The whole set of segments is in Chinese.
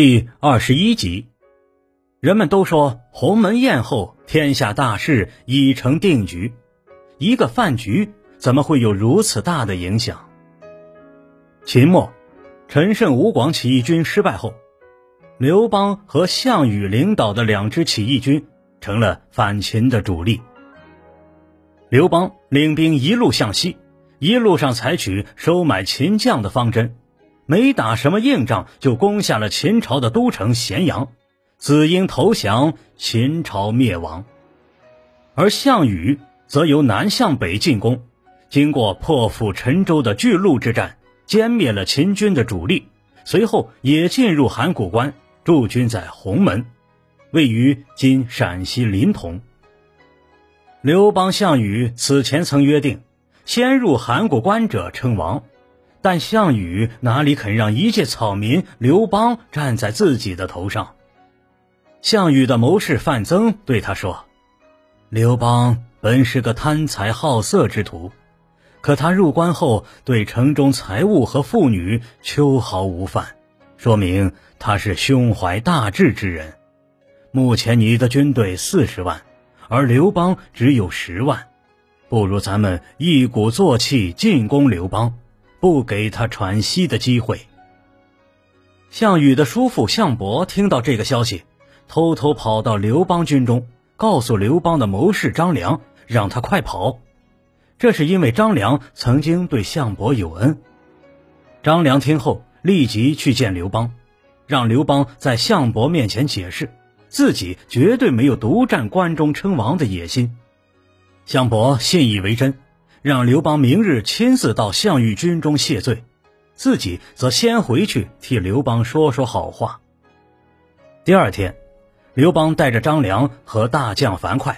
第二十一集，人们都说鸿门宴后天下大势已成定局，一个饭局怎么会有如此大的影响？秦末，陈胜吴广起义军失败后，刘邦和项羽领导的两支起义军成了反秦的主力。刘邦领兵一路向西，一路上采取收买秦将的方针。没打什么硬仗，就攻下了秦朝的都城咸阳，子婴投降，秦朝灭亡。而项羽则由南向北进攻，经过破釜沉舟的巨鹿之战，歼灭了秦军的主力，随后也进入函谷关，驻军在鸿门，位于今陕西临潼。刘邦、项羽此前曾约定，先入函谷关者称王。但项羽哪里肯让一介草民刘邦站在自己的头上？项羽的谋士范增对他说：“刘邦本是个贪财好色之徒，可他入关后对城中财物和妇女秋毫无犯，说明他是胸怀大志之人。目前你的军队四十万，而刘邦只有十万，不如咱们一鼓作气进攻刘邦。”不给他喘息的机会。项羽的叔父项伯听到这个消息，偷偷跑到刘邦军中，告诉刘邦的谋士张良，让他快跑。这是因为张良曾经对项伯有恩。张良听后，立即去见刘邦，让刘邦在项伯面前解释，自己绝对没有独占关中称王的野心。项伯信以为真。让刘邦明日亲自到项羽军中谢罪，自己则先回去替刘邦说说好话。第二天，刘邦带着张良和大将樊哙，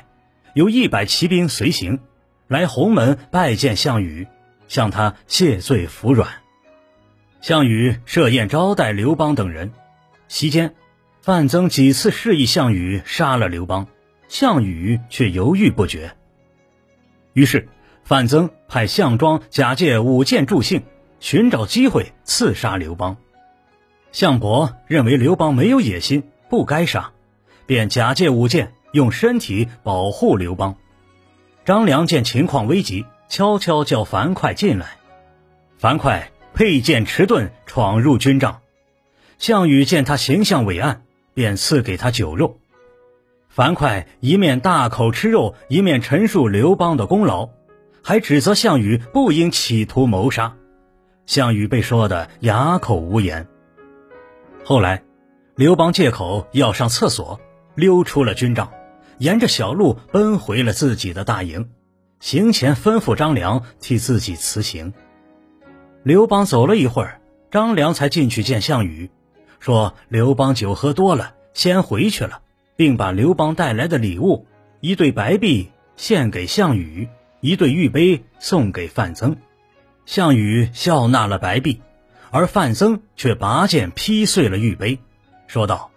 有一百骑兵随行，来鸿门拜见项羽，向他谢罪服软。项羽设宴招待刘邦等人，席间，范增几次示意项羽杀了刘邦，项羽却犹豫不决。于是。范增派项庄假借舞剑助兴，寻找机会刺杀刘邦。项伯认为刘邦没有野心，不该杀，便假借舞剑用身体保护刘邦。张良见情况危急，悄悄叫樊哙进来。樊哙佩剑持盾闯入军帐，项羽见他形象伟岸，便赐给他酒肉。樊哙一面大口吃肉，一面陈述刘邦的功劳。还指责项羽不应企图谋杀，项羽被说得哑口无言。后来，刘邦借口要上厕所，溜出了军帐，沿着小路奔回了自己的大营。行前吩咐张良替自己辞行。刘邦走了一会儿，张良才进去见项羽，说刘邦酒喝多了，先回去了，并把刘邦带来的礼物一对白璧献给项羽。一对玉杯送给范增，项羽笑纳了白璧，而范增却拔剑劈碎了玉杯，说道：“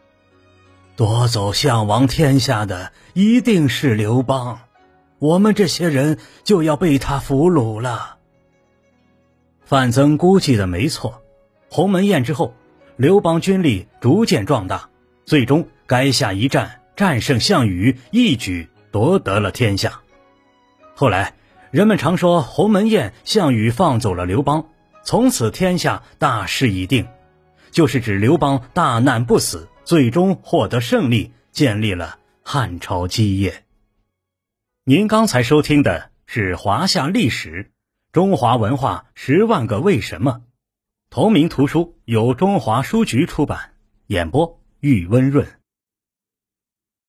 夺走项王天下的一定是刘邦，我们这些人就要被他俘虏了。”范增估计的没错，鸿门宴之后，刘邦军力逐渐壮大，最终垓下一战，战胜项羽，一举夺得了天下。后来，人们常说鸿门宴，项羽放走了刘邦，从此天下大势已定，就是指刘邦大难不死，最终获得胜利，建立了汉朝基业。您刚才收听的是《华夏历史·中华文化十万个为什么》，同名图书由中华书局出版，演播玉温润。